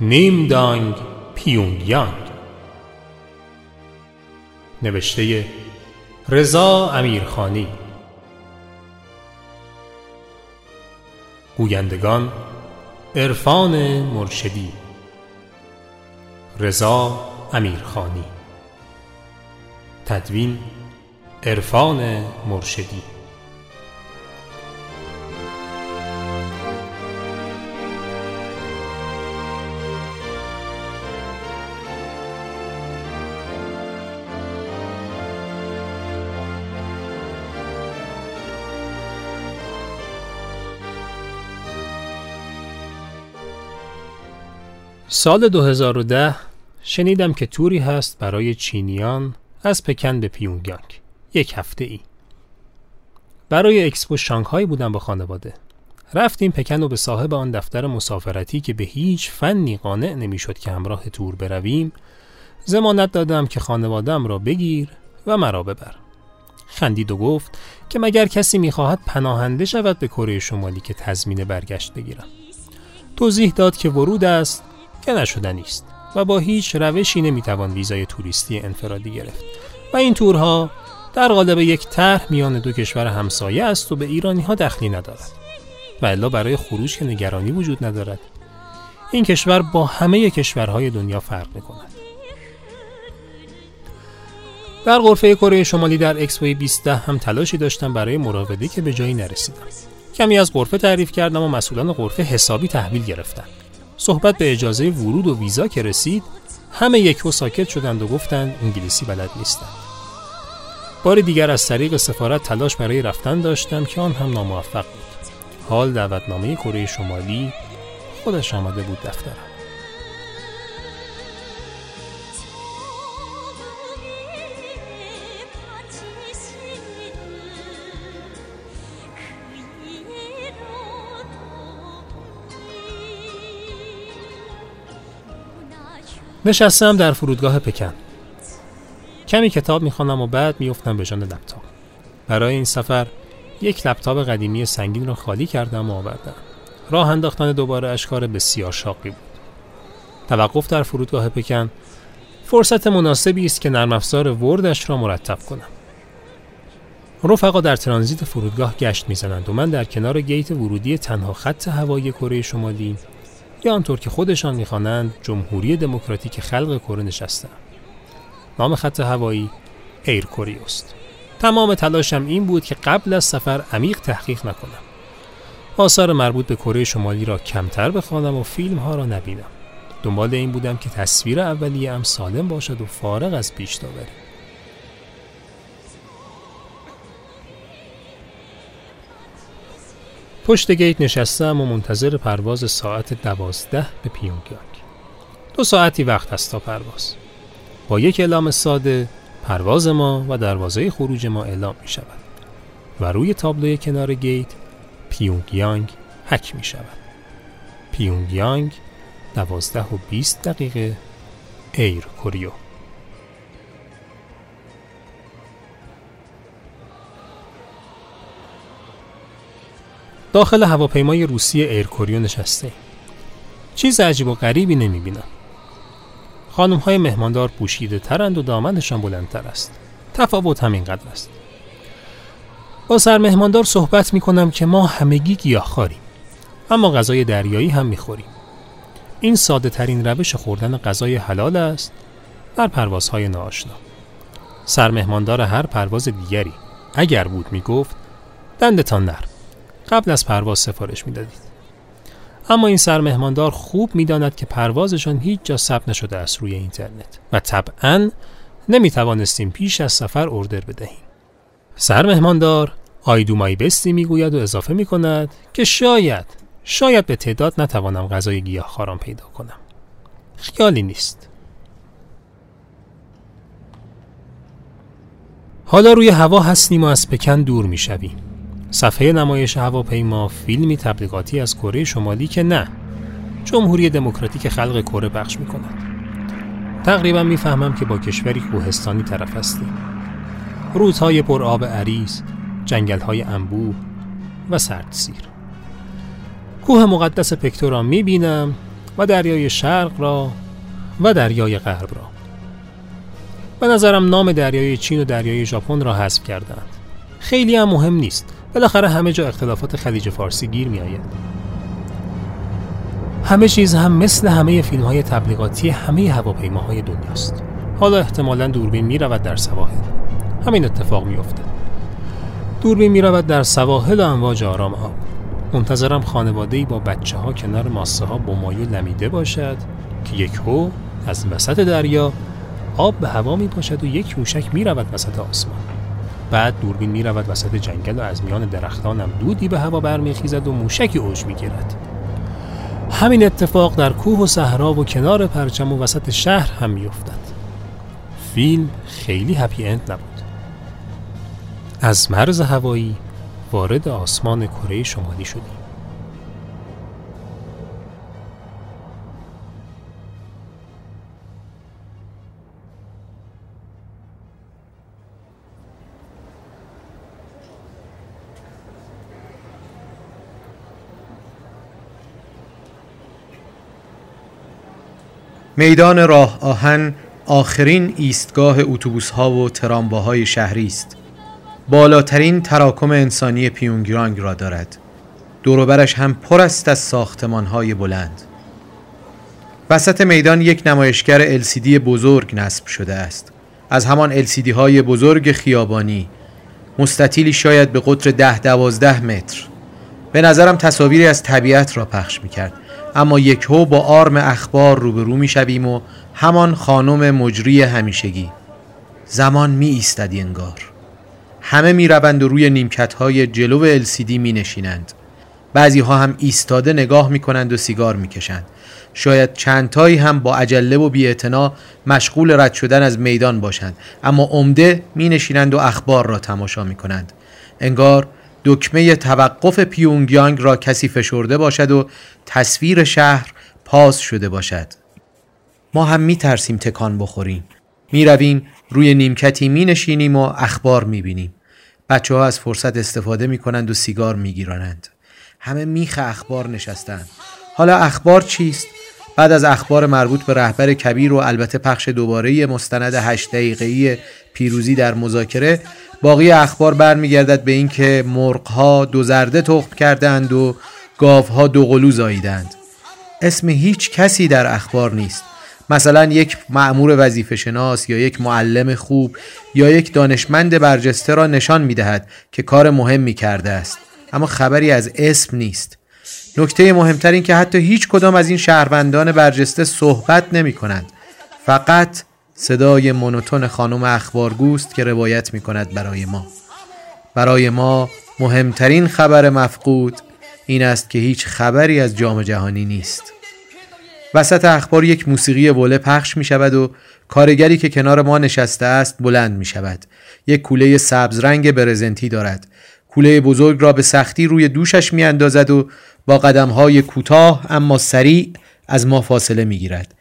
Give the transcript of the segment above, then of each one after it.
نیمدانگ پیونگیانگ. نوشته رضا امیرخانی. گویندگان عرفان مرشدی. رضا امیرخانی. تدوین عرفان مرشدی. سال 2010 شنیدم که توری هست برای چینیان از پکن به پیونگیانگ. یک هفته ای برای اکسپو شانگهای بودم با خانواده. رفتیم پکن و به صاحب آن دفتر مسافرتی که به هیچ فنی قانع نمی‌شد که همراه تور برویم زمانت دادم که خانوادم را بگیر و مرا ببر. خندید و گفت که مگر کسی می‌خواهد پناهنده شود به کره شمالی که تضمین برگشت بگیرم. توضیح داد که ورود است که نشدنی است و با هیچ روشی نمی‌توان ویزای توریستی انفرادی گرفت. و این تورها در قالب یک طرح میان دو کشور همسایه است و به ایرانی ها دخلی ندارد و الا برای خروج که نگرانی وجود ندارد این کشور با همه کشورهای دنیا فرق می‌کند. در غرفه کره شمالی در اکسپوی 20 هم تلاشی داشتم برای مراوده که به جایی نرسیدم. کمی از غرفه تعریف کردم و مسئولان غرفه حسابی تحویل گرفتند. صحبت به اجازه ورود و ویزا که رسید همه یک و ساکت شدند و گفتند انگلیسی بلد نیستند. بار دیگر از طریق سفارت تلاش برای رفتن داشتم که آن هم ناموفق بود. حال دعوتنامه کره شمالی خودش آمده بود دفترم. نشستم در فرودگاه پکن. کمی کتاب می‌خوانم و بعد میفتم به جان لپتاپ. برای این سفر یک لپتاپ قدیمی سنگین را خالی کردم و آوردم. راه انداختن دوباره اشکار بسیار شاقی بود. توقف در فرودگاه پکن فرصت مناسبی است که نرم افزار وردش را مرتب کنم. رفقا در ترانزیت فرودگاه گشت می‌زنند و من در کنار گیت ورودی تنها خط هوایی کره شمالی یا آنطور که خودشان می‌خوانند جمهوری دموکراتیک خلق کره نشستم نام خط هوایی ایر کوریوست. تمام تلاشم این بود که قبل از سفر عمیق تحقیق نکنم. آثار مربوط به کره شمالی را کمتر بخوانم و فیلم ها را نبینم. دنبال این بودم که تصویر اولیه ام سالم باشد و فارغ از پیش داوری پشت گیت نشستم و منتظر پرواز ساعت دوازده به پیونگیانگ. دو ساعتی وقت است تا پرواز. با یک اعلام ساده پرواز ما و دروازه خروج ما اعلام می شود و روی تابلوی کنار گیت پیونگیانگ حک می شود. پیونگیانگ دوازده و بیست دقیقه ایر کوریو. داخل هواپیمای روسی Air Koryo نشسته. چیز عجیب و غریبی نمی بینم خانم های مهماندار پوشیده ترند و دامنشان بلندتر است. تفاوت همین قدر است. با سر مهماندار صحبت می کنم که ما همگی گیاه خواریم اما غذای دریایی هم می خوریم این ساده ترین روش خوردن غذای حلال است در پروازهای ناآشنا. سرمهماندار هر پرواز دیگری اگر بود می گفت دندتان نرم. قبل از پرواز سفارش می‌دادید. اما این سرمهماندار خوب می‌داند که پروازشان هیچ جا ثبت نشده است روی اینترنت و طبعا نمی توانستیم پیش از سفر اردر بدهیم. سرمهماندار آیدو مای بستی می‌گوید و اضافه می کند که شاید شاید به تعداد نتوانم غذای گیاه خاران پیدا کنم. خیالی نیست. حالا روی هوا هستیم و از پکن دور می شویم. صفحه نمایش هواپیما فیلمی تبلیغاتی از کره شمالی که نه جمهوری دموکراتیک خلق کره پخش می کند. تقریبا می‌فهمم که با کشوری کوهستانی طرف هستیم. رودهای پر آب عریض، جنگلهای انبوه و سردسیر. کوه مقدس پکتورا می بینم و دریای شرق را و دریای غرب را به نظرم نام دریای چین و دریای ژاپن را حذف کردند خیلی هم مهم نیست بالاخره همه جا اختلافات خلیج فارسی گیر می آید. همه چیز هم مثل همه فیلم های تبلیغاتی همه هواپیماهای دنیاست حالا احتمالا دوربین می رود در سواحل همین اتفاق می افتد. دوربین می رود در سواحل و امواج آرام ها منتظرم خانواده با بچه ها کنار ماسه ها با مایو لمیده باشد که یک هو از وسط دریا آب به هوا می باشد و یک موشک می رود وسط آسمان بعد دوربین می رود وسط جنگل و از میان درختانم دودی به هوا برمیخیزد و موشکی اوج می گیرد. همین اتفاق در کوه و صحرا و کنار پرچم و وسط شهر هم می افتد. فیلم خیلی هپی اند نبود. از مرز هوایی وارد آسمان کره شمالی شدیم. میدان راه آهن آخرین ایستگاه اتوبوس ها و ترامواهای شهری است. بالاترین تراکم انسانی پیونگیانگ را دارد. دوروبرش هم پر است از ساختمان های بلند. وسط میدان یک نمایشگر LCD بزرگ نصب شده است. از همان LCD های بزرگ خیابانی مستطیلی شاید به قطر ده دوازده متر به نظرم تصاویری از طبیعت را پخش می کرد اما یک هو با آرم اخبار روبرو می شویم و همان خانم مجری همیشگی. زمان می ایستدی انگار. همه می و روی نیمکت های جلو LCD می نشینند بعضی ها هم ایستاده نگاه می کنند و سیگار می کشند شاید چندتایی هم با عجله و بی مشغول رد شدن از میدان باشند. اما عمده می نشینند و اخبار را تماشا می کنند انگار دکمه توقف پیونگیانگ را کسی فشرده باشد و تصویر شهر پاس شده باشد. ما هم می ترسیم تکان بخوریم. می رویم روی نیمکتی می نشینیم و اخبار می بینیم بچه ها از فرصت استفاده می کنند و سیگار می گیرانند همه میخ اخبار نشستند. حالا اخبار چیست؟ بعد از اخبار مربوط به رهبر کبیر و البته پخش دوباره مستند هشت دقیقه‌ای پیروزی در مذاکره باقی اخبار برمیگردد به اینکه مرغها دو زرده تخم کردند و گاوها دو قلو زاییدند. اسم هیچ کسی در اخبار نیست. مثلا یک معمور وظیفه شناس یا یک معلم خوب یا یک دانشمند برجسته را نشان می دهد که کار مهمی کرده است. اما خبری از اسم نیست. نکته مهمتر این که حتی هیچ کدام از این شهروندان برجسته صحبت نمی کنند فقط صدای مونوتون خانم اخبارگوست که روایت می کند برای ما. برای ما مهمترین خبر مفقود این است که هیچ خبری از جام جهانی نیست. وسط اخبار یک موسیقی وله پخش می شود و کارگری که کنار ما نشسته است بلند می شود یک کوله سبز رنگ برزنتی دارد. کوله بزرگ را به سختی روی دوشش می اندازد و با قدم های کوتاه اما سریع از ما فاصله می گیرد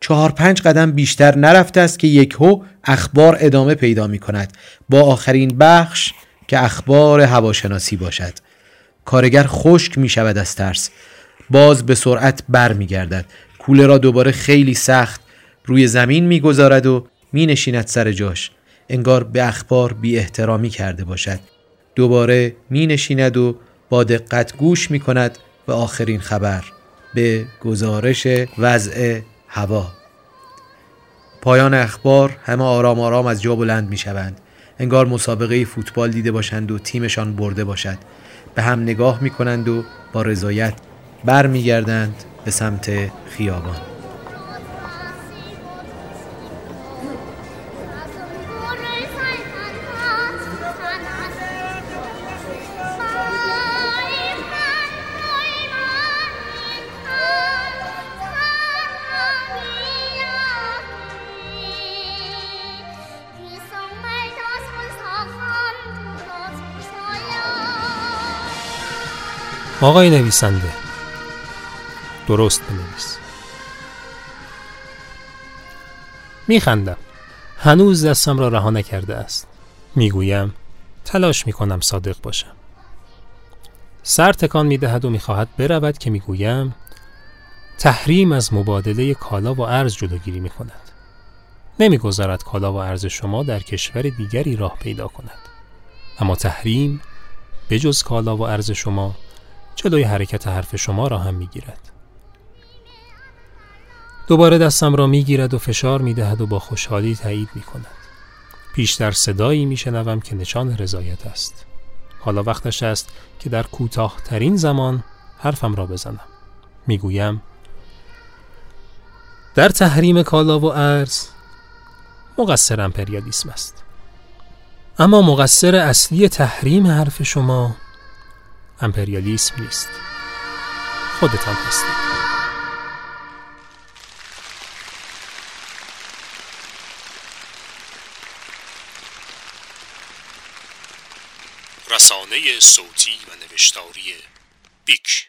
چهار پنج قدم بیشتر نرفته است که یک هو اخبار ادامه پیدا می کند. با آخرین بخش که اخبار هواشناسی باشد. کارگر خشک می شود از ترس. باز به سرعت بر می گردد. کوله را دوباره خیلی سخت روی زمین می گذارد و می نشیند سر جاش. انگار به اخبار بی احترامی کرده باشد. دوباره می نشیند و با دقت گوش می کند به آخرین خبر به گزارش وضع هوا. پایان اخبار همه آرام آرام از جا بلند می شوند انگار مسابقه فوتبال دیده باشند و تیمشان برده باشد. به هم نگاه می کنند و با رضایت بر می گردند به سمت خیابان. آقای نویسنده. درست بنویس. میخندم. هنوز دستم را رها نکرده است. می‌گویم تلاش می‌کنم صادق باشم. سر تکان می‌دهد و می‌خواهد برود که می‌گویم تحریم از مبادله کالا و ارز جلوگیری می کند. نمی‌گذارد کالا و ارز شما در کشور دیگری راه پیدا کند. اما تحریم به جز کالا و ارز شما جلوی حرکت حرف شما را هم می‌گیرد. دوباره دستم را می‌گیرد و فشار می‌دهد و با خوشحالی تایید می کند. پیشتر صدایی میشنوم که نشان رضایت است. حالا وقتش است که در کوتاهترین زمان حرفم را بزنم. می‌گویم در تحریم کالا و ارز مقصر امپریالیسم است. اما مقصر اصلی تحریم حرف شما امپریالیسم نیست. خودتان هستید. رسانه صوتی و نوشتاری بیک